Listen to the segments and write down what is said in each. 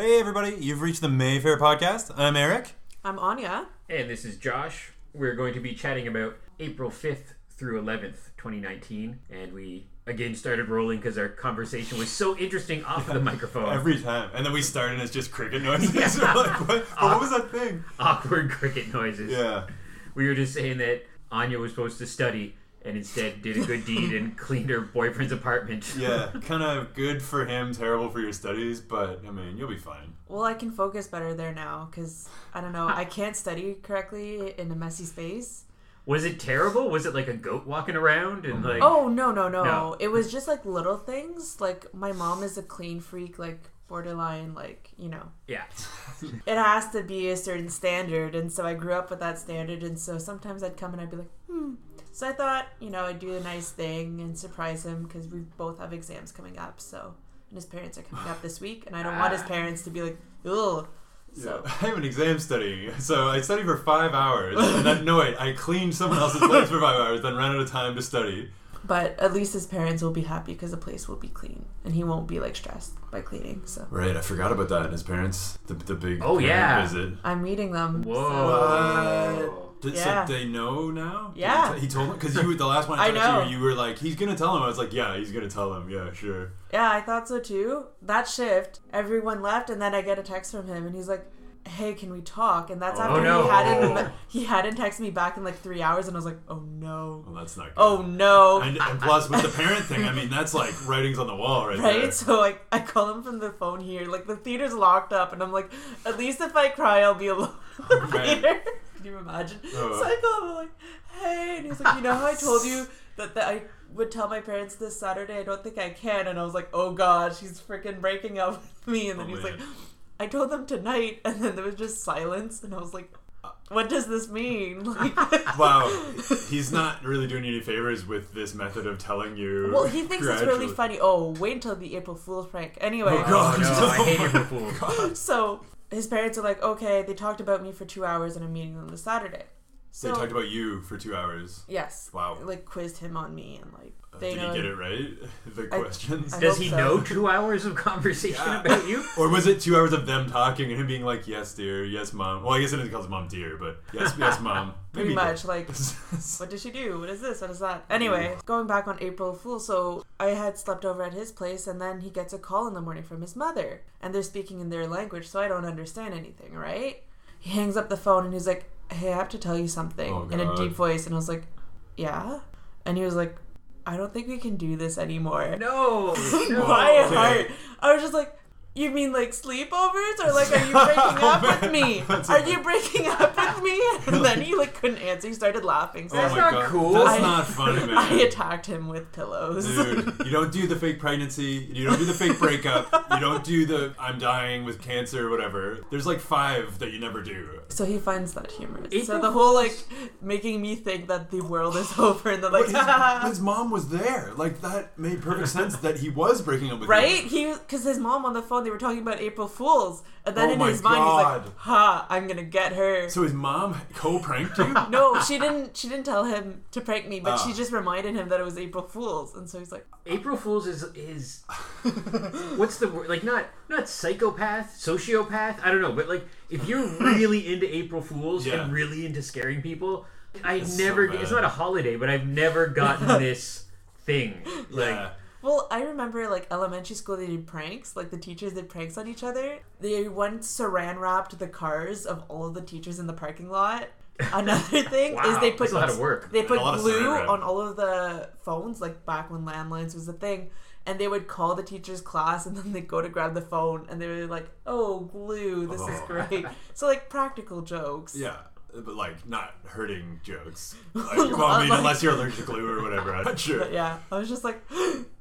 Hey, everybody, you've reached the Mayfair podcast. I'm Eric. I'm Anya. And this is Josh. We're going to be chatting about April 5th through 11th, 2019. And we again started rolling because our conversation was so interesting off the microphone. Every time. And then we started and it's just cricket noises. Yeah. We're like, what, what was that thing? Awkward cricket noises. Yeah. We were just saying that Anya was supposed to study and instead did a good deed and cleaned her boyfriend's apartment. Yeah. kind of good for him, terrible for your studies, but I mean, you'll be fine. Well, I can focus better there now because I don't know. I can't study correctly in a messy space. Was it terrible? Was it like a goat walking around and like Oh no no no! No. It was just like little things. Like my mom is a clean freak, like borderline, like you know. yeah. It has to be a certain standard, and so I grew up with that standard. And so sometimes I'd come and I'd be like, hmm. So I thought, you know, I'd do a nice thing and surprise him because we both have exams coming up. So and his parents are coming up this week, and I don't want his parents to be like, ugh. So Yeah. I have an exam studying, so I studied for five hours. And then, no, wait, I cleaned someone else's place for five hours, then ran out of time to study. But at least his parents will be happy because the place will be clean and he won't be like stressed by cleaning. So Right, I forgot about that. And his parents, the, the big Oh, parent yeah. visit. I'm meeting them. Whoa. Did, Yeah. So they know now? Yeah. he told me because you were the last one I I know. you, you were like, he's gonna tell him. I was like, yeah, he's gonna tell him. Yeah, sure. Yeah, I thought so too. That shift, everyone left, and then I get a text from him, and he's like, "Hey, can we talk?" And that's Oh, after no. he hadn't oh. he hadn't texted me back in like three hours, and I was like, "Oh no, Well, that's not oh, good. oh no." And, and plus, with the parent thing, I mean, that's like writings on the wall, right? Right, There. so like I call him from the phone here. Like the theater's locked up, and I'm like, at least if I cry, I'll be alone in the man. theater. Can you imagine? Oh. So I call him like, hey, and he's like, you know how I told you that, that I would tell my parents this Saturday? I don't think I can. And I was like, oh god, she's freaking breaking up with me. And then Oh, he's man. like, I told them tonight, and then there was just silence, and I was like, uh, what does this mean? Like, Wow, he's not really doing any favors with this method of telling you. Well, he thinks it's really funny. Oh, wait until the April Fool's prank. Anyway, Oh, God. Oh, no, I hate oh, April Fools. so his parents are like, okay, they talked about me for two hours, and I'm meeting them this Saturday. They talked about you for two hours. yes, Wow. like quizzed him on me, and like Uh, they Did know he get it right? The I- questions. I- Does hope he so. know two hours of conversation Yeah. about you? Or was it two hours of them talking and him being like, "Yes, dear. Yes, mom." Well, I guess it calls his mom dear, but yes, yes, mom. pretty Maybe much like what did she do? What is this? What is that? Anyway, going back on April Fool, so I had slept over at his place, and then he gets a call in the morning from his mother, and they're speaking in their language, so I don't understand anything, right? He hangs up the phone and he's like, "Hey, I have to tell you something," Oh, in a God. deep voice, and I was like, "Yeah," and he was like, "I don't think we can do this anymore." No. no. My okay. heart. I was just like, you mean like sleepovers, or like, are you breaking Oh, up with me? Are you breaking up with me? And then he like couldn't answer. He started laughing. So That's oh I, my not God. cool. That's I- not funny, man. I attacked him with pillows. Dude, you don't do the fake pregnancy. You don't do the fake breakup. You don't do the I'm dying with cancer or whatever. There's like five that you never do. so he finds that humorous. so the whole like making me think that the world is over, and then like, But his, his mom was there. Like that made perfect sense that he was breaking up with me. right? you. He because his mom on the phone they were talking about April Fools, and then Oh in my his mind he's like, "Ha, I'm gonna get her." So his mom co-pranked you. no, she didn't. She didn't tell him to prank me, but Ah. she just reminded him that it was April Fools, and so he's like, April Fools is is what's the word? Like not not psychopath, sociopath. I don't know, but like if you're really into April Fools Yeah. and really into scaring people, I It's so never. bad. it's not a holiday, but I've never gotten this thing. Like yeah. Well, I remember like elementary school they did pranks. Like the teachers did pranks on each other. They once saran wrapped the cars of all of the teachers in the parking lot. Another thing wow, is they put that's a lot of work. they put A lot glue saran on all of the phones, like back when landlines was a thing. And they would call the teacher's class, and then they'd go to grab the phone, and they were like, "Oh, glue! This is Oh. great." So like practical jokes. Yeah. But like not hurting jokes. Like, well, I mean, like- unless you're allergic to glue or whatever. I'm not sure. Yeah, I was just like,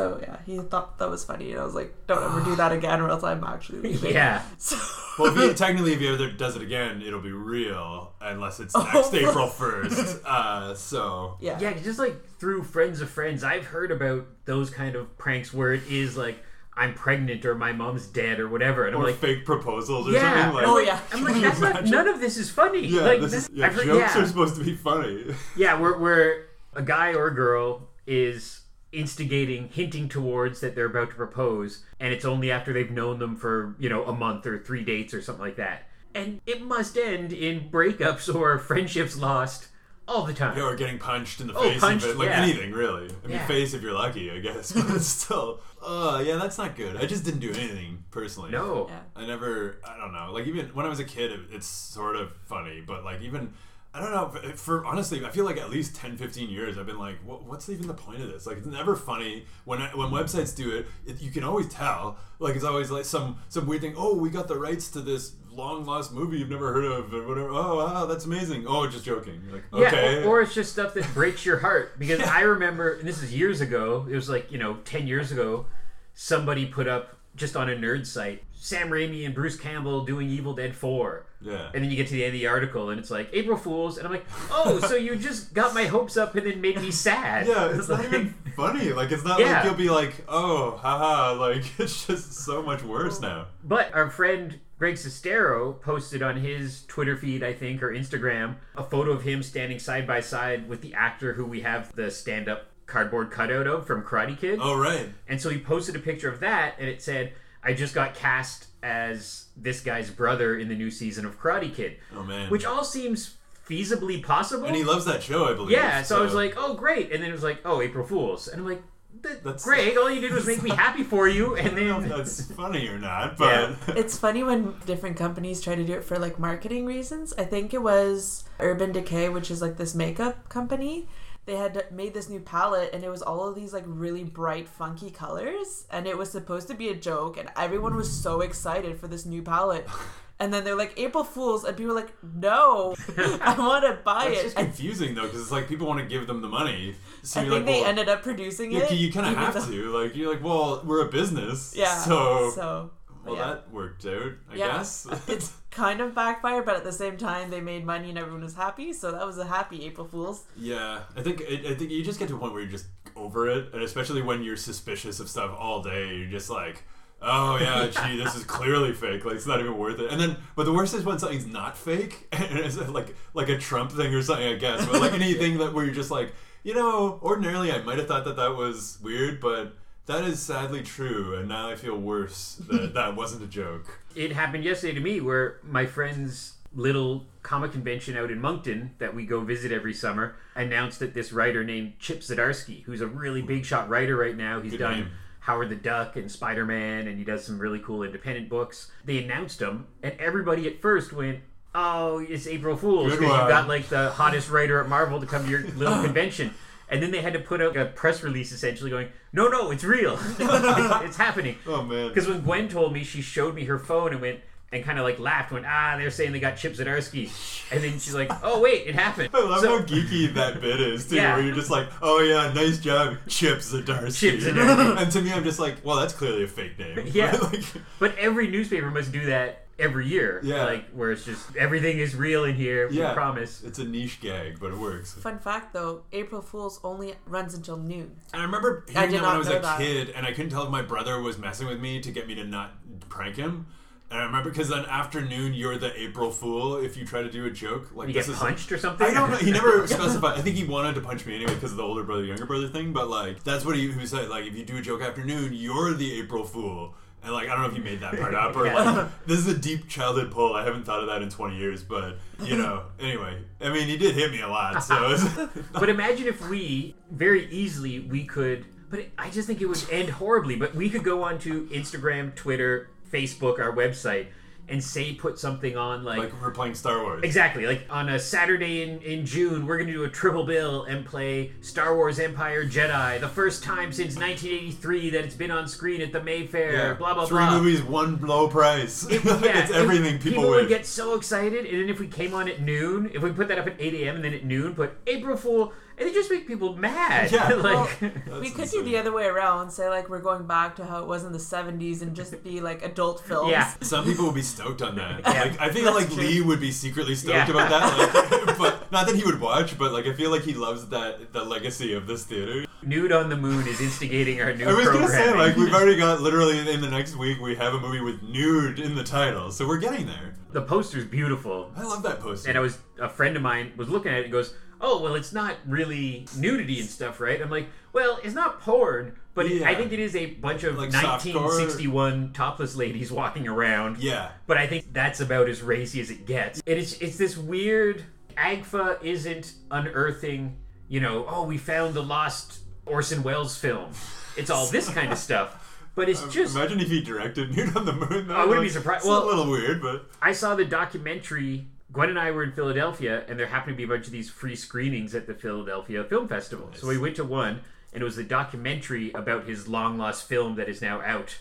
so yeah, he thought that was funny, and I was like, don't ever do that again, or else I'm actually leaving. yeah. So, Well, if he, technically, if he ever does it again, it'll be real, unless it's Oh, next. April first. Uh, so yeah, Yeah, just like through friends of friends, I've heard about those kind of pranks where it is like I'm pregnant or my mom's dead or whatever, and I'm like, fake proposals or yeah, something. Like, Oh, yeah. I'm like, that's not, none of this is funny. Yeah, like, this that- is, yeah I've heard- jokes yeah. are supposed to be funny. Yeah, where where a guy or a girl is instigating, hinting towards that they're about to propose, and it's only after they've known them for, you know, a month or three dates or something like that. And it must end in breakups or friendships lost all the time. Yeah, or getting punched in the Oh, face, punched, even, like yeah. anything really. I mean, Yeah. face if you're lucky, I guess, but still, uh, yeah, that's not good. I just didn't do anything personally. No. Yeah. I never, I don't know. Like even when I was a kid, it, it's sort of funny, but like even. I don't know. For, for honestly, I feel like at least 10, 15 years, I've been like, what, what's even the point of this? Like, it's never funny when I, when websites do it, it. You can always tell. Like, it's always like some some weird thing. Oh, we got the rights to this long lost movie you've never heard of, or whatever. Oh, wow, that's amazing. Oh, just joking. You're like, Yeah, or, or it's just stuff that breaks your heart. Because I remember, and this is years ago, it was like, you know, 10 years ago, somebody put up just on a nerd site Sam Raimi and Bruce Campbell doing Evil Dead 4. yeah. And then you get to the end of the article and it's like, April Fools. And I'm like, oh, so you just got my hopes up and then made me sad. Yeah, it's not Like- even funny. Like it's not Yeah. like you'll be like, oh, haha. Like it's just so much worse now. But our friend Greg Sestero posted on his Twitter feed, I think, or Instagram, a photo of him standing side by side with the actor who we have the stand up cardboard cutout of from Karate Kid. Oh right. And so he posted a picture of that, and it said, I just got cast as this guy's brother in the new season of Karate Kid. Oh man. Which all seems feasibly possible. and he loves that show, I believe. yeah, so I was like, oh, great. And then it was like, oh, April Fool's. And I'm like, "Th- That's- Greg, all you did was make me happy for you. And I don't know if then. that's funny or not, but It's funny when different companies try to do it for like marketing reasons. I think it was Urban Decay, which is like this makeup company. They had made this new palette and it was all of these like really bright, funky colors. And it was supposed to be a joke, and everyone was so excited for this new palette. And then they're like, April Fools. And people were like, no, I want to buy it." it's it. just confusing though, because it's like people want to give them the money. So I think like, they well, ended up producing you, it. you kind of have though- to. Like you're like, well, we're a business. Yeah. So, so well, yeah. that worked out, I Yeah. guess. it's kind of backfired, but at the same time, they made money and everyone was happy. So that was a happy April Fools. Yeah, I think I, I think you just get to a point where you're just over it, and especially when you're suspicious of stuff all day, you're just like, oh yeah, gee, this is clearly fake. Like it's not even worth it. And then, but the worst is when something's not fake, and it's like like a Trump thing or something, I guess. But like anything that where you're just like, you know, ordinarily I might have thought that that was weird, but that is sadly true, and now I feel worse that that wasn't a joke. it happened yesterday to me where my friend's little comic convention out in Moncton that we go visit every summer announced that this writer named Chip Zdarsky, who's a really big shot writer right now, he's Good done name. Howard the Duck and Spider Man, and he does some really cool independent books. They announced him, and everybody at first went, "Oh, it's April Fool's because you got like the hottest writer at Marvel to come to your little convention." And then they had to put out a press release essentially going, "No, no, it's real. it's, it's happening." Oh man. Because when Gwen told me, she showed me her phone and went and kind of like laughed, went, "Ah, they're saying they got Chip Zdarsky," and then she's like, "Oh wait, it happened." I love So- how geeky that bit is too, Yeah. where you're just like, "Oh yeah, nice job, Chip Zdarsky." Chip Zdarsky. and to me, I'm just like, "Well, that's clearly a fake name." Yeah. like, But every newspaper must do that every year. Yeah. Like where it's just everything is real in here. We yeah, promise. It's a niche gag, but it works. Fun fact though, April Fools only runs until noon. And I remember hearing did that when I was a that. kid, and I couldn't tell if my brother was messing with me to get me to not prank him. And I remember because then afternoon, you're the April Fool if you try to do a joke. Like You this get is punched or something. I don't know. He never specified. I think he wanted to punch me anyway because of the older brother, younger brother thing. But like, that's what he who said. Like, if you do a joke afternoon, you're the April Fool. And like, I don't know if you made that part up or Yeah. like, this is a deep childhood pull. I haven't thought of that in 20 years. But you know, anyway, I mean, he did hit me a lot. So But imagine if we very easily we could. But I just think it would end horribly. But we could go onto Instagram, Twitter, Facebook, our website, and say put something on like like we're playing Star Wars. Exactly. Like on a Saturday in, in June, we're going to do a triple bill and play Star Wars Empire Jedi, the first time since 1983 that it's been on screen at the Mayfair, Yeah. blah, blah, Three blah. movies, one low price. It- yeah, it's it- everything people, would get so excited, and then if we came on at noon, if we put that up at 8 a.m. and then at noon put April Fool, and it just make people mad. Yeah. like, That's we could insane. do the other way around, say like we're going back to how it was in the '70s and just be like adult films. yeah. Some people would be stoked on that. Yeah. Like, I think That's like true. Lee would be secretly stoked Yeah. about that. Like, but not that he would watch, but like I feel like he loves that the legacy of this theater. Nude on the Moon is instigating our new I was gonna say programming. like we've already got literally in the next week we have a movie with nude in the title, so we're getting there. the poster's beautiful. I love that poster. And I was a friend of mine was looking at it and goes, oh well, it's not really nudity and stuff, right? I'm like, well, it's not porn, but it, I think it is a bunch of Like softcore. 1961 topless ladies walking around. Yeah. But I think that's about as racy as it gets. It is it's this weird Agfa isn't unearthing, you know, oh we found the lost Orson Welles film. It's all this kind of stuff. But it's uh, just Imagine if he directed Nude on the Moon. Though. I wouldn't be surprised- It's well- a little weird, but I saw the documentary Gwen and I were in Philadelphia and there happened to be a bunch of these free screenings at the Philadelphia Film Festival. So we went to one and it was a documentary about his long lost film that is now out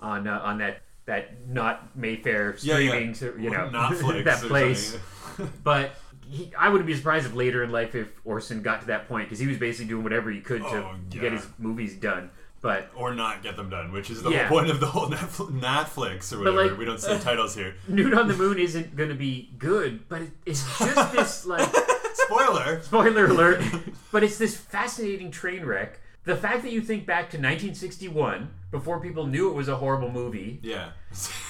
on uh, on that that not Mayfair Mm-hmm. yeah, yeah. streaming you know Netflix that place. But he, I wouldn't be surprised if later in life if Orson got to that point because he was basically doing whatever he could to, Oh, yeah. get his movies done. But or not get them done, which is the Yeah. whole point of the whole Netflix, or whatever. like- we don't say titles here. Nude on the Moon isn't going to be good, but it, it's just this like Spoiler. spoiler alert. but it's this fascinating train wreck. The fact that you think back to 1961 before people knew it was a horrible movie, Yeah.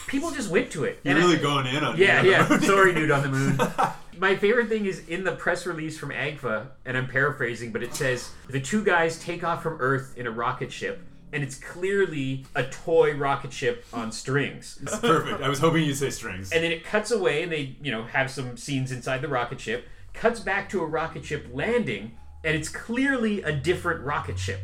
people just went to it. You're And I- really going in on Yeah, Nude yeah. Sorry, Nude on the Moon. My favorite thing is in the press release from AGFA, and I'm paraphrasing, but it says the two guys take off from Earth in a rocket ship, and it's clearly a toy rocket ship on strings. Perfect. I was hoping you'd say strings. And then it cuts away, and they, you know, have some scenes inside the rocket ship. Cuts back to a rocket ship landing, and it's clearly a different rocket ship.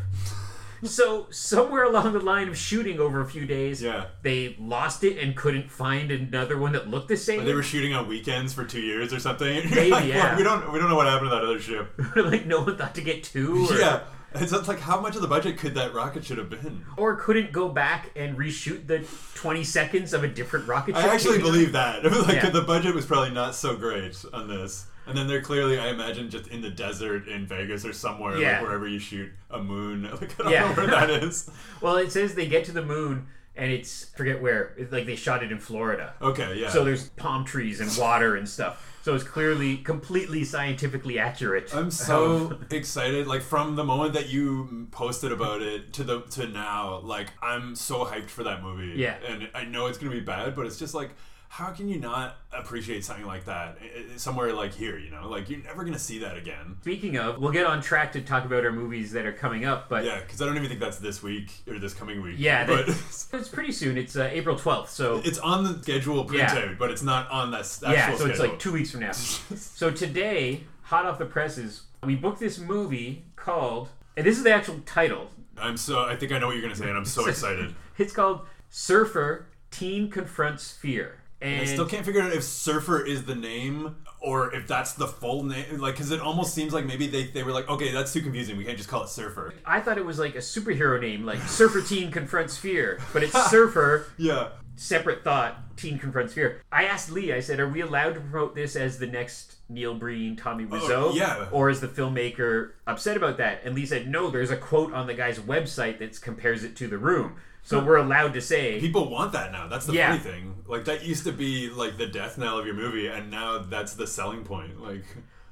So somewhere along the line of shooting over a few days, Yeah. they lost it and couldn't find another one that looked the same. they were shooting on weekends for two years or something. Maybe, Like, yeah. well, we don't we don't know what happened to that other ship. like no one thought to get two, or, Yeah. It's it's like how much of the budget could that rocket should have been? or couldn't go back and reshoot the 20 seconds of a different rocket ship. I actually believe that. like Yeah. the budget was probably not so great on this. And then they're clearly, I imagine, just in the desert in Vegas or somewhere, Yeah. like wherever you shoot a moon. Like I don't Yeah. know where that is. Well, it says they get to the moon, and it's forget where. It's like they shot it in Florida. Okay, yeah. So there's palm trees and water and stuff. So it's clearly completely scientifically accurate. I'm so excited. Like from the moment that you posted about it to the to now, like I'm so hyped for that movie. Yeah. And I know it's gonna be bad, but it's just like, how can you not appreciate something like that I- I- somewhere like here? You know, like you're never gonna see that again. Speaking of, we'll get on track to talk about our movies that are coming up, but Yeah, because I don't even think that's this week or this coming week. yeah, but it's pretty soon. It's uh, April 12th, so it's on the schedule Yeah. but it's not on that yeah, so schedule. it's like two weeks from now. so today, hot off the presses, we booked this movie called, and this is the actual title. I'm so. I think I know what you're gonna say, and I'm so excited. It's called Surfer Teen Confronts Fear. And I still can't figure out if Surfer is the name or if that's the full name. Like, because it almost seems like maybe they, they were like, okay, that's too confusing. We can't just call it Surfer. I thought it was like a superhero name, like Surfer Teen Confronts Fear, but it's Surfer, Yeah. separate thought, Teen Confronts Fear. I asked Lee, I said, are we allowed to promote this as the next Neil Breen, Tommy oh, Wiseau? Oh, yeah. Or is the filmmaker upset about that? And Lee said, no, there's a quote on the guy's website that compares it to The Room. So we're allowed to say, People want that now. That's the Yeah. funny thing. Like, that used to be like the death knell of your movie, and now that's the selling point. Like,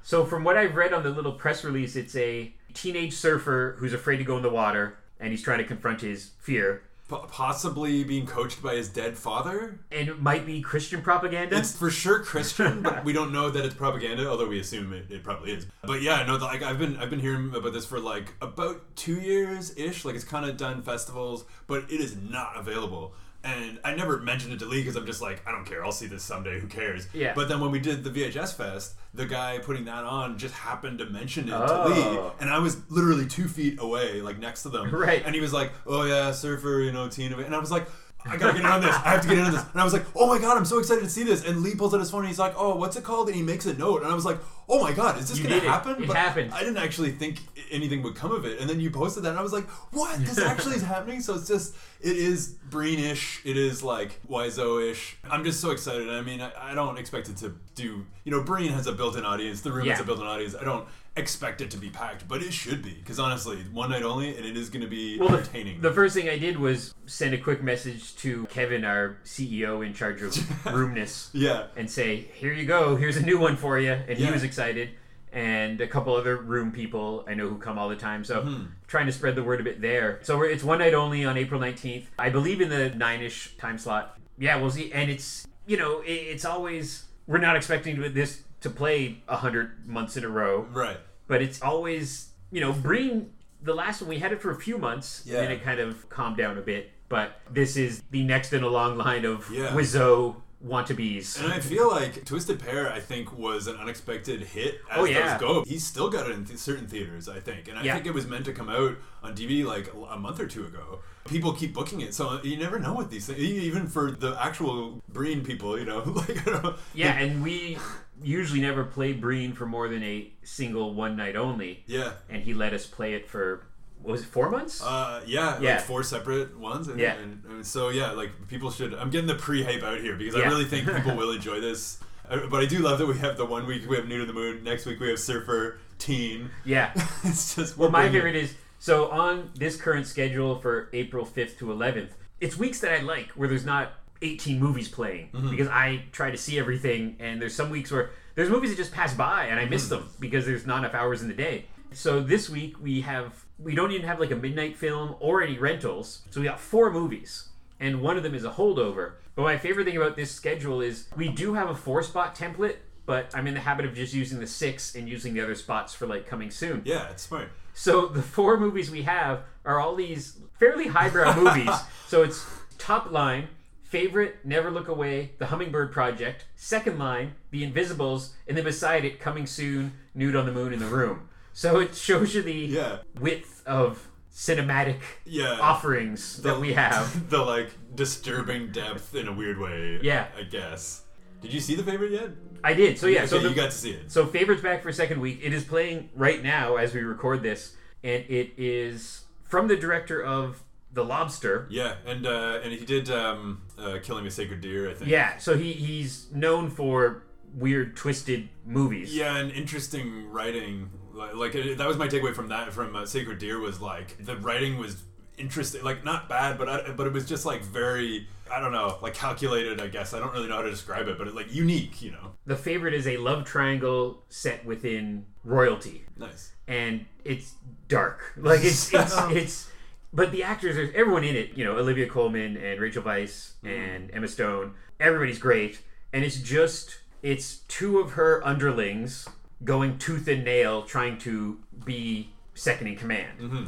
So from what I've read on the little press release, it's a teenage surfer who's afraid to go in the water and he's trying to confront his fear. Po- possibly being coached by his dead father. And it might be Christian propaganda. It's for sure Christian, but we don't know that it's propaganda. Although we assume it, it probably is. But yeah, no, like I've been I've been hearing about this for like about two years ish. Like it's kind of done festivals, but it is not available. And I never mentioned it to Lee because I'm just like I don't care. I'll see this someday. Who cares? Yeah. But then when we did the VHS Fest, the guy putting that on just happened to mention it Oh. to Lee, oh. and I was literally two feet away, like next to them. Right. And he was like, "Oh yeah, surfer, you know, teen," and I was like. I gotta get in on this. I have to get in on this. And I was like, oh my god, I'm so excited to see this. And Lee pulls out his phone and he's like, oh, what's it called? And he makes a note. And I was like, oh my god, is this You gonna did it. happen? It but happened. I didn't actually think anything would come of it. And then you posted that, and I was like, what? This actually is happening? So it's just, it is Breenish. It is like Wiseau-ish. I'm just so excited. I mean, I, I don't expect it to do. You know, Breen has a built-in audience. The room has Yeah. a built-in audience. I don't expect it to be packed, but it should be because honestly, one night only, and it is going to be Well, the, entertaining. the first thing I did was send a quick message to Kevin, our CEO in charge of Roomness, yeah. and say, "Here you go. Here's a new one for you." And he Yeah. was excited, and a couple other room people I know who come all the time. So Mm-hmm. trying to spread the word a bit there. So we're, it's one night only on April nineteenth. I believe in the nine-ish time slot. Yeah, we'll see. And it's you know it, it's always we're not expecting this to play a hundred months in a row, Right. but it's always you know Breen. The last one we had it for a few months, Yeah. and then it kind of calmed down a bit. But this is the next in a long line of Yeah. Wiseau wannabes. And I feel like Twisted Pair, I think, was an unexpected hit as Oh, yeah. those go. He's still got it in th- certain theaters, I think, and I Yeah. think it was meant to come out on DVD like a month or two ago. People keep booking it, so you never know what these things. Even for the actual Breen people, you know, like I don't know. Yeah, and we usually never play Breen for more than a single one night only, yeah. and he let us play it for was it four months? Uh, yeah, Yeah. like four separate ones. And, Yeah. and, and so yeah, like people should. I'm getting the pre-hype out here because I really think people will enjoy this. Uh, But I do love that we have the one week we have Nude on the Moon. Next week we have Surfer Teen. yeah. it's just Well, my favorite is so on this current schedule for April 5th to 11th, it's weeks that I like where there's not 18 movies playing Mm-hmm. because I try to see everything, and there's some weeks where there's movies that just pass by and I miss Mm-hmm. them because there's not enough hours in the day. So this week we have we don't even have like a midnight film or any rentals, so we got four movies, and one of them is a holdover. But my favorite thing about this schedule is we do have a four spot template. But I'm in the habit of just using the six and using the other spots for like coming soon. Yeah, it's smart. So the four movies we have are all these fairly highbrow movies. So it's top line, favorite, Never Look Away, The Hummingbird Project, second line, The Invisibles, and then beside it, coming soon, Nude on the Moon in the Room. So it shows you the Yeah. width of cinematic Yeah. offerings that we have. the like disturbing depth in a weird way. Yeah. I guess. Did you see the favorite yet? I did. So yeah, so the, you got to see it. So favorites back for a second week. It is playing right now as we record this, and it is from the director of The Lobster. Yeah, and uh, and he did um, uh, Killing a Sacred Deer, I think. Yeah, so he he's known for weird, twisted movies. Yeah, and interesting writing. Like, like it, that was my takeaway from that from uh, Sacred Deer was like the writing was interesting, like not bad, but I, but it was just like very I don't know, like calculated. I guess I don't really know how to describe it, but it, like unique, you know. The favorite is a love triangle set within royalty, Nice. and it's dark. Like it's it's it's. But the actors, there's everyone in it. You know, Olivia Colman and Rachel Weisz and Emma Stone. Everybody's great, and it's just it's two of her underlings going tooth and nail trying to be second in command. Mm-hmm.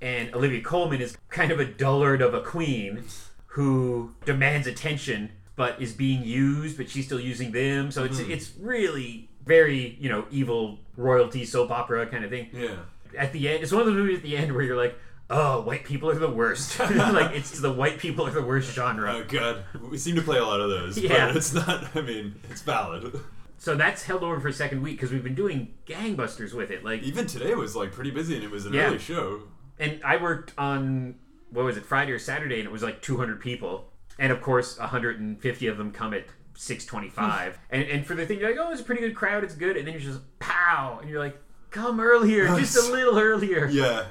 And Olivia Colman is kind of a dullard of a queen who demands attention but is being used, but she's still using them. So it's mm-hmm. it's really very you know evil royalty soap opera kind of thing. Yeah. At the end, it's one of those movies at the end where you're like, oh, white people are the worst. like it's the white people are the worst genre. Oh god, we seem to play a lot of those. Yeah. but it's not. I mean, it's valid. So that's held over for a second week because we've been doing gangbusters with it. Like, Even today was like pretty busy, and it was an Yeah. early show. and I worked on what was it Friday or Saturday, and it was like 200 people, and of course 150 of them come at 6:25. and and for the thing, you're like, oh, it's a pretty good crowd, it's good, and then you're just pow, and you're like, come earlier, just a little earlier. Yeah.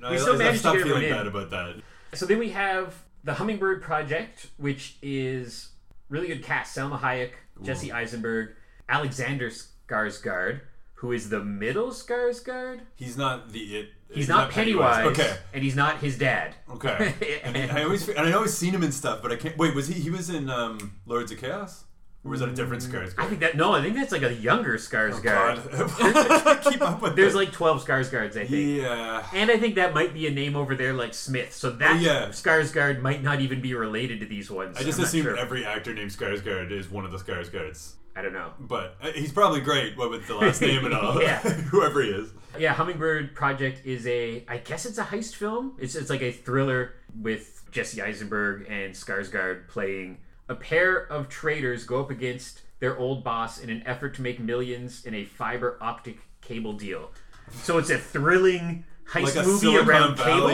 No, We I, still I managed to stopped get feeling in. bad about that. So then we have the Hummingbird Project, which is really good cast: Salma Hayek, Jesse Eisenberg, Alexander Skarsgård, who is the middle Skarsgård. He's not the it. He's, not, Pennywise, Okay. and he's not his dad. Okay. and I always and I always seen him in stuff, but I can't. Wait, was he? He was in um, Lords of Chaos, or was that a different Skarsgård? I think that no, I think that's like a younger Skarsgård. God, keep up with. There's like 12 Skarsgårds, I think. yeah. And I think that might be a name over there like Smith. So that Oh, yeah. Skarsgård might not even be related to these ones. I just I'm not assumed sure. every actor named Skarsgård is one of the Skarsgårds. I don't know. But uh, he's probably great, what with the last name and all. Yeah. Whoever he is. Yeah, Hummingbird Project is a I guess it's a heist film. It's it's like a thriller with Jesse Eisenberg and Skarsgård playing a pair of traders go up against their old boss in an effort to make millions in a fiber optic cable deal. So it's a thrilling heist Like movie around cable.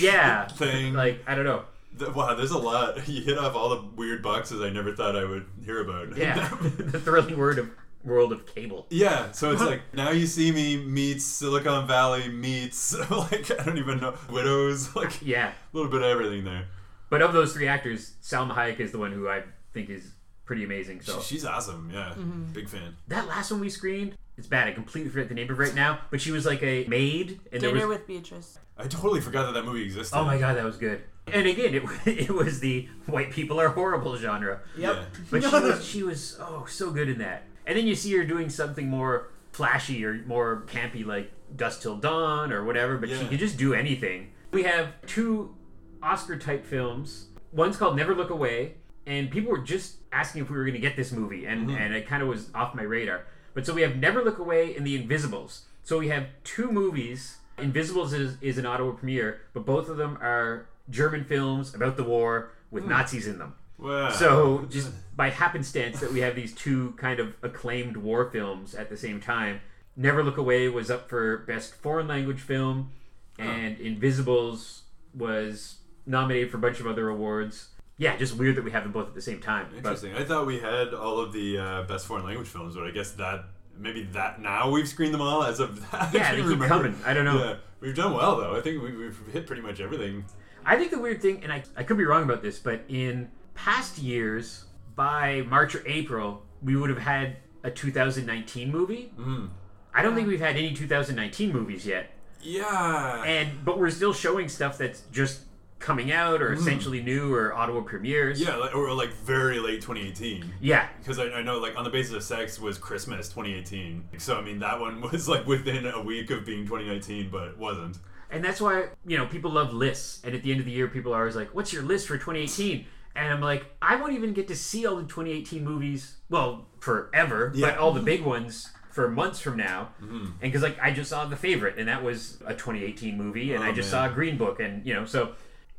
Yeah. thing. Like I don't know. Th- Wow, there's a lot. You hit off all the weird boxes I never thought I would hear about. Yeah. the thrilling word of world of cable. Yeah, so it's like now you see me meets Silicon Valley meets like I don't even know widows like Yeah. a little bit of everything there. But of those three actors, Salma Hayek is the one who I think is pretty amazing. So She's awesome. Yeah, mm-hmm. big fan. that last one we screened, it's bad. I completely forget the name of it right now. But she was like a maid, and there Dinner was. with Beatrice. I totally forgot that that movie existed. Oh my god, that was good. And again, it it was the white people are horrible genre. Yep. Yeah. But she was she was oh so good in that. And then you see her doing something more flashy or more campy, like Dusk Till Dawn or whatever. But she Yeah. can just do anything. We have two Oscar type films. One's called Never Look Away, and people were just asking if we were going to get this movie, and mm-hmm. and it kind of was off my radar. But so we have Never Look Away and The Invisibles. So we have two movies. Invisibles is, is an Ottawa premiere, but both of them are German films about the war with Nazis in them. Wow. So just by happenstance that we have these two kind of acclaimed war films at the same time. Never Look Away was up for best foreign language film, and Invisibles was nominated for a bunch of other awards. Yeah, just weird that we have them both at the same time. But Interesting. I thought we had all of the uh, best foreign language films, but I guess that maybe that now we've screened them all as of that. Yeah, they keep coming. I don't know. Yeah, we've done well though. I think we, we've hit pretty much everything. I think the weird thing, and I, I could be wrong about this, but in past years, by March or April, we would have had a 2019 movie. Mm. I don't think we've had any 2019 movies yet. Yeah. and but we're still showing stuff that's just coming out or essentially new or Ottawa premieres. yeah, like, or like very late 2018. Yeah. Because I, I know, like, on the basis of sex was Christmas 2018. So, I mean, that one was, like, within a week of being 2019, but it wasn't. And that's why, you know, people love lists. And at the end of the year, people are always like, what's your list for 2018? And I'm like, I won't even get to see all the 2018 movies, well, forever, but all the big ones for months from now. Mm-hmm. And because, like, I just saw The Favorite, and that was a 2018 movie, and Oh, I just man. saw Green Book, and, you know, so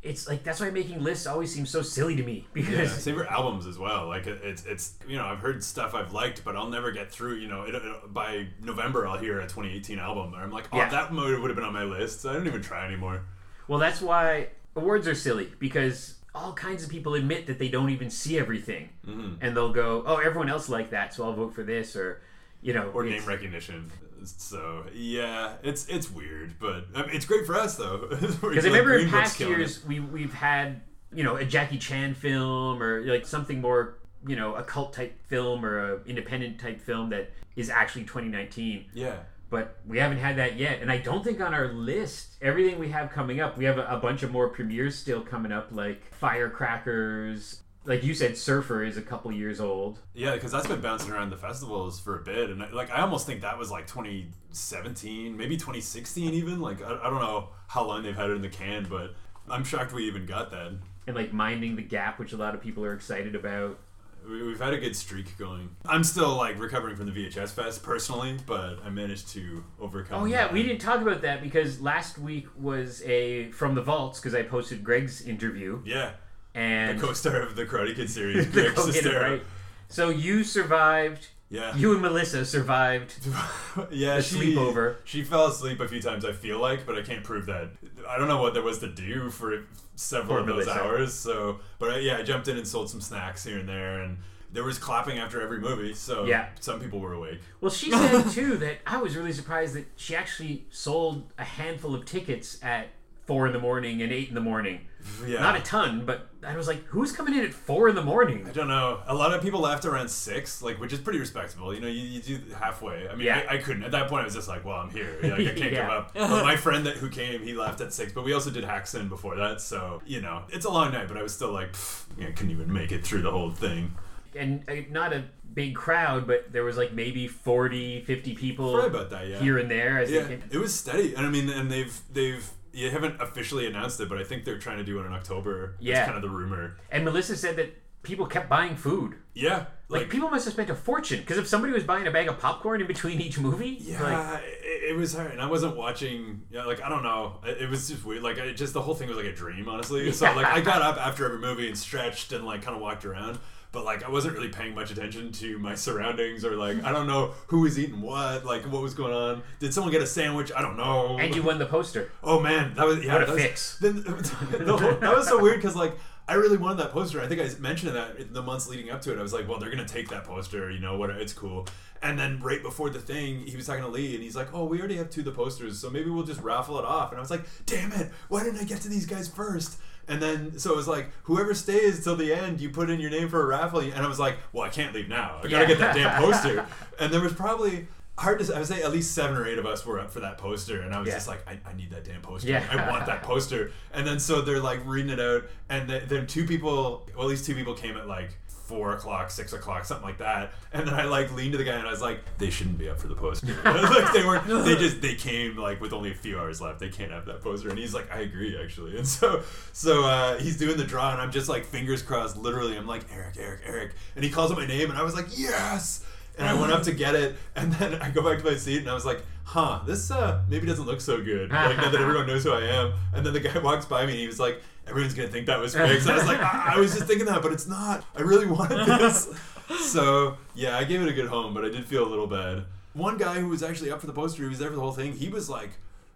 it's like, that's why making lists always seems so silly to me. Yeah, Because, same for albums as well. Like it, it's it's you know I've heard stuff I've liked, but I'll never get through. You know, it, it- by November I'll hear a 2018 album, and I'm like, oh, Yeah. that would would have been on my list. So I don't even try anymore. Well, that's why awards are silly because all kinds of people admit that they don't even see everything, Mm-hmm. and they'll go, "Oh, everyone else liked that, so I'll vote for this," or you know, Or name recognition. So yeah, it's it's weird, but I mean, it's great for us though. Because I remember in past years we we've had you know a Jackie Chan film or like something more you know a cult type film or a independent type film that is actually 2019. Yeah. But we haven't had that yet, and I don't think on our list everything we have coming up. We have a, a bunch of more premieres still coming up, like Firecrackers. Like you said, Surfer is a couple years old. Yeah, because that's been bouncing around the festivals for a bit, and like I almost think that was like 2017, maybe 2016, even. Like I, I don't know how long they've had it in the can, but I'm shocked we even got that. and like minding the gap which a lot of people are excited about We- We've had a good streak going. I'm still like recovering from the VHS fest personally, but I managed to overcome. oh yeah that. we didn't talk about that because last week was a from the vaults because i posted greg's interview Yeah, and the co-star of the Karate Kid series, Greg Sestero. right? so you survived Yeah, you and melissa survived yeah. the she, sleepover. She fell asleep a few times. I feel like, but I can't prove that. I don't know what there was to do for several For of those Melissa. hours. So, but I, yeah, I jumped in and sold some snacks here and there, and there was clapping after every movie. So Yeah. some people were awake. well she said too that i was really surprised that she actually sold a handful of tickets at four in the morning and eight in the morning Yeah. not a ton but i was like who's coming in at four in the morning I don't know. A lot of people left around six, like which is pretty respectable. You know, you, you do halfway. I mean, Yeah. I, I couldn't at that point. I was just like, well, I'm here. Yeah, I can't give up. But my friend that who came, he left at six. But we also did Häxan before that, so you know, it's a long night. But I was still like, pff, yeah, couldn't even make it through the whole thing. and uh, not a big crowd but there was like maybe 40 50 people that. Yeah. here and there Yeah, it was steady, and I mean, and they've they've you haven't officially announced it, but I think they're trying to do it in October. Yeah. That's kind of the rumor. And Melissa said that people kept buying food. Yeah, Like, like, people must have spent a fortune because if somebody was buying a bag of popcorn in between each movie, yeah, like, it, it was hard, and I wasn't watching. Yeah, like I don't know, it, it was just weird. Like I just the whole thing was like a dream, honestly. So like I got up after every movie and stretched and like kind of walked around. But like I wasn't really paying much attention to my surroundings or like I don't know who was eating what, like what was going on. Did someone get a sandwich? I don't know. and you won the poster. Oh man, that was yeah. What a that was, fix. Then, the whole- that was so weird because like I really wanted that poster. I think I mentioned that in the months leading up to it. I was like, well, they're gonna take that poster. You know what? It's cool. And then right before the thing, he was talking to Lee, and he's like, "Oh, we already have two of the posters, so maybe we'll just raffle it off." And I was like, "Damn it! Why didn't I get to these guys first? And then so it was like, whoever stays till the end, you put in your name for a raffle. And I was like, well, I can't leave now. I gotta Yeah. get that damn poster. and there was probably hard to say, I would say at least seven or eight of us were up for that poster, and I was Yeah. just like, I, I need that damn poster. Yeah. I want that poster. And then so they're like reading it out, and th- then two people, well, at least two people came at like four o'clock, six o'clock, something like that. And then I like leaned to the guy and I was like, they shouldn't be up for the poster. like they weren't. They just they came like with only a few hours left. They can't have that poster. And he's like, I agree actually. And so so uh, he's doing the draw and I'm just like fingers crossed. Literally, I'm like Eric, Eric, Eric, and he calls out my name and I was like, yes. And I went up to get it, and then I go back to my seat, and I was like, "Huh, this uh, maybe doesn't look so good." Like now that everyone knows who I am, and then the guy walks by me, and he was like, "Everyone's gonna think that was fake." So I was like, I, "I was just thinking that, but it's not. I really wanted this." So yeah, I gave it a good home, but I did feel a little bad. One guy who was actually up for the poster, he was there for the whole thing. He was like,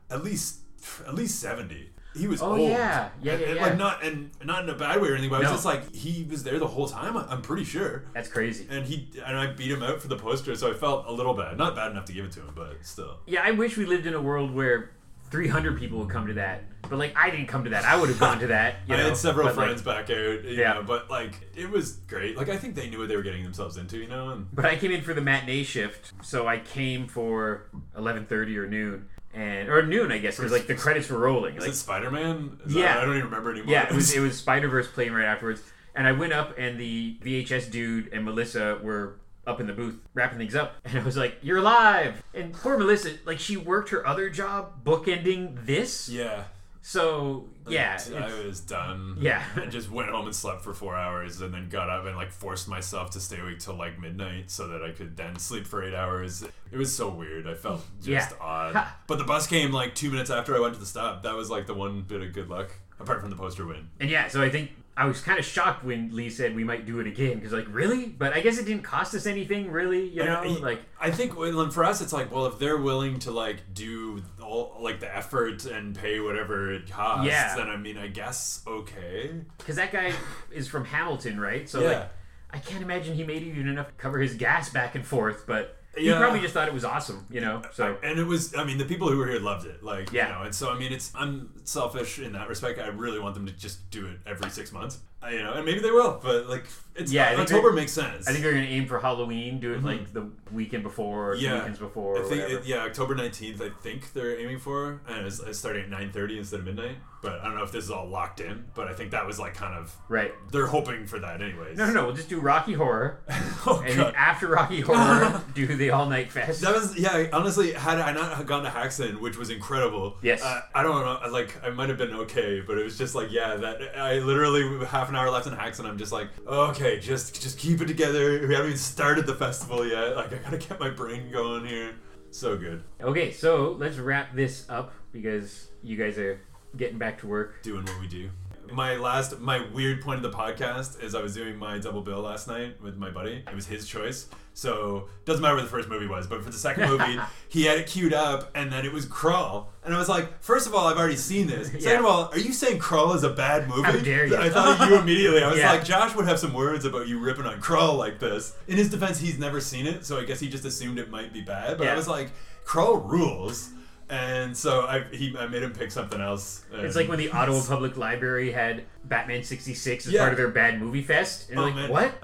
at least at least seventy. He was Oh, old. yeah. Yeah, yeah, and, yeah. Like not and not in a bad way or anything, but I was just like, he was there the whole time. I'm pretty sure That's crazy. and he and I beat him out for the poster, so I felt a little bad. Not bad enough to give it to him, but still. Yeah, I wish we lived in a world where 300 people would come to that. But like, I didn't come to that. I would have gone to that. You know? I had several But, like, friends back out, Yeah. know, but like it was great. Like I think they knew what they were getting themselves into, you know. And But I came in for the matinee shift, so I came for 11:30 or noon, and or noon, I guess, because like the credits were rolling. is Like, it Spider Man? Yeah. I don't even remember anymore. yeah, it was it was Spider Verse playing right afterwards, and I went up, and the VHS dude and Melissa were up in the booth wrapping things up, and I was like, "You're live! And poor Melissa, like she worked her other job bookending this, yeah. so yeah, I was done. Yeah. and just went home and slept for four hours, and then got up and like forced myself to stay awake till like midnight so that I could then sleep for eight hours. It was so weird. I felt just Yeah. odd. But the bus came like two minutes after I went to the stop. That was like the one bit of good luck, apart from the poster win. And yeah, so I think I was kind of shocked when Lee said we might do it again because like really, but I guess it didn't cost us anything really, you know, I- like I think for us, it's like, well, if they're willing to like do all like the effort and pay whatever it costs, Yeah. then I mean, I guess okay. because that guy is from Hamilton, right? So Yeah. like I can't imagine he made even enough to cover his gas back and forth, but he probably just thought it was awesome, you know. So and it was, I mean, the people who were here loved it, like, Yeah. you know, and so I mean, it's I'm selfish in that respect. I really want them to just do it every six months, I, you know, and maybe they will, but like, it's Yeah, October makes sense. I think they're gonna aim for Halloween, do it like the weekend before Mm-hmm. Yeah. weekends before. I think it, yeah, October nineteenth. I think they're aiming for, and it's, it's starting at nine thirty instead of midnight. But I don't know if this is all locked in. But I think that was like kind of Right. they're hoping for that, anyways. No, no, no. We'll just do Rocky Horror, oh and god, then after Rocky Horror, do the All Night Fest. That was yeah. Honestly, had I not gone to Häxan, which was incredible. Yes. Uh, I don't know. Like I might have been okay, but it was just like yeah. That I literally half an hour left in Häxan. I'm just like okay, just just keep it together. We haven't even started the festival yet. Like I gotta get my brain going here. So good. Okay, so let's wrap this up because you guys are getting back to work. Doing what we do. My last, my weird point of the podcast is I was doing my double bill last night with my buddy. It was his choice, so doesn't matter what the first movie was. But for the second movie, he had it queued up, and then it was Krull, and I was like, first of all, I've already seen this. Second Yeah. of all, are you saying Krull is a bad movie? How dare you. I thought of you immediately. I was Yeah. like, Josh would have some words about you ripping on Krull like this. In his defense, he's never seen it, so I guess he just assumed it might be bad. But I was like, Krull rules. And so I, he, I made him pick something else. It's like when the Ottawa Public Library had Batman 66 as Yeah. part of their bad movie fest. And Oh, like, man. what?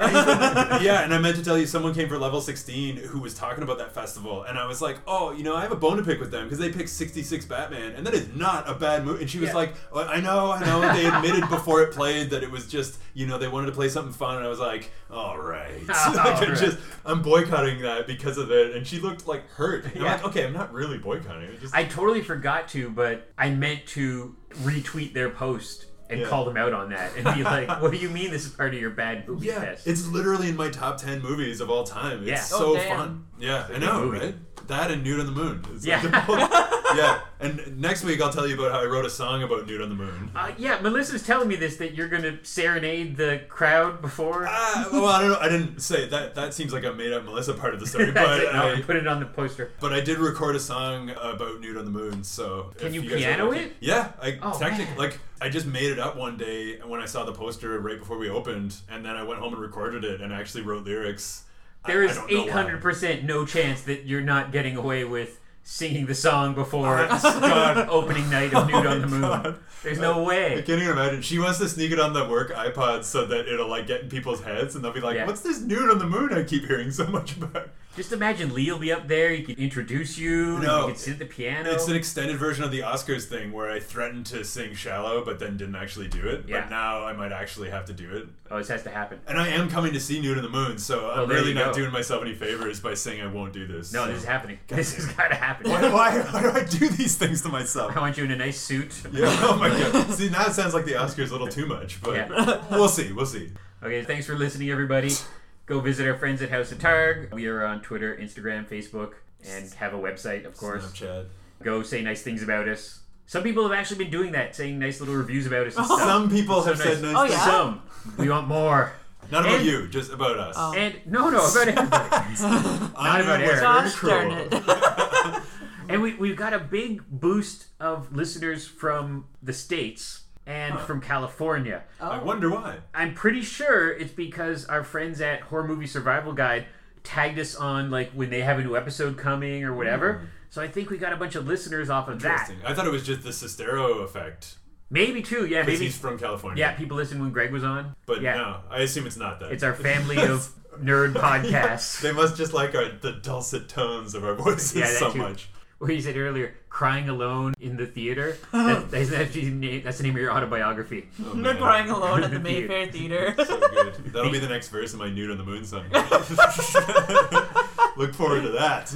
yeah, and I meant to tell you, someone came for level 16 who was talking about that festival, and I was like, oh, you know, I have a bone to pick with them because they picked 66 Batman, and that is not a bad movie. And she was Yeah. like, oh, I know, I know. They admitted before it played that it was just, you know, they wanted to play something fun, and I was like, all right. All like, I'm right. just, I'm boycotting that because of it, and she looked like hurt. And Yeah. I'm like, okay, I'm not really boycotting it. Just, I totally forgot to, but I meant to retweet their post and Yeah. call them out on that and be like, what do you mean this is part of your bad movie yeah, fest? it's literally in my top 10 movies of all time. It's Yeah. Oh, so Oh, fun. Yeah, I know, movie. right? That and Nude on the Moon. It's Yeah. yeah. And next week I'll tell you about how I wrote a song about Nude on the Moon. Uh, yeah, Melissa's telling me this that you're gonna serenade the crowd before. Ah, well, I don't know. I didn't say that. That seems like a made-up Melissa part of the story, but it. No, I, put it on the poster. but I did record a song about Nude on the Moon. So Can you are piano it? Yeah, I Oh, technically man. like I just made it up one day when I saw the poster right before we opened, and then I went home and recorded it and actually wrote lyrics. There is don't know why. eight hundred percent no chance that you're not getting away with singing the song before Oh, God. opening night of Nude Oh on the oh Moon. God. There's no way. I can't even imagine. She wants to sneak it on the work iPod so that it'll like get in people's heads, and they'll be like, Yeah. "What's this nude on the moon I keep hearing so much about?" Just imagine Lee will be up there. He could introduce you. No. You could sit at the piano. It's an extended version of the Oscars thing where I threatened to sing "Shallow" but then didn't actually do it. Yeah. But now I might actually have to do it. oh, this has to happen. And I am coming to see Nude on the Moon, so oh, I'm there really not go. doing myself any favors by saying I won't do this. No, so. this is happening. This has got to happen. Why, why, why do I do these things to myself? I want you in a nice suit. Yeah, oh my god. See, now it sounds like the Oscars a little too much, but Yeah. we'll see, we'll see. Okay, thanks for listening, everybody. Go visit our friends at House of Targ. We are on Twitter, Instagram, Facebook, and have a website, of course. Snapchat. Go say nice things about us. Some people have actually been doing that, saying nice little reviews about us and oh. stuff. Some people have nice. said nice Oh, things. yeah? Some. We want more. Not about And- you, just about us. Oh. And no, no, about everybody. Honor about was Eric. Gosh darn it. and we, we've got a big boost of listeners from the States and from California. Oh. I wonder why. I'm pretty sure it's because our friends at Horror Movie Survival Guide tagged us on like when they have a new episode coming or whatever. Hmm. So I think we got a bunch of listeners off of that. Interesting. I thought it was just the Sestero effect Maybe too, yeah, because maybe. he's from California. Yeah, people listened when Greg was on. but yeah, no, I assume it's not that. it's our family of nerd podcasts. They must just like our the dulcet tones of our voices Yeah, so too. much. Where you said earlier, crying alone in the theater. That, that's, that's, the name, that's the name of your autobiography. Oh, They're man. crying alone at the The. Mayfair Theater. So good. That'll be the next verse of my Nude on the Moon song. Look forward to that.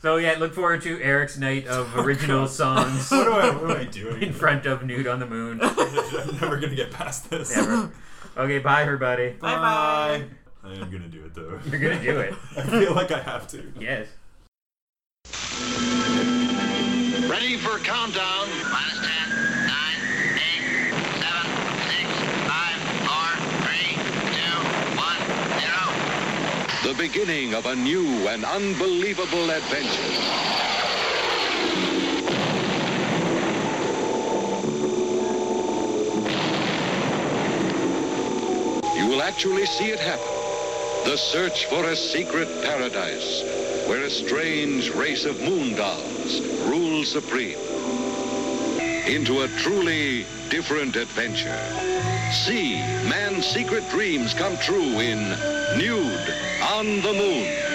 So yeah, look forward to Eric's night of oh, original songs What, do I, what am I doing? in front of Nude on the Moon. I'm never gonna get past this. Never. Okay, bye everybody. Bye bye. I am gonna do it though. You're gonna do it. I feel like I have to. Yes. Ready for countdown. Minus 10, 9, 8, 7, 6, 5, 4, 3, 2, 1, 0. The beginning of a new and unbelievable adventure. You will actually see it happen. The search for a secret paradise where a strange race of moon dolls rules supreme. Into a truly different adventure. See man's secret dreams come true in Nude on the Moon.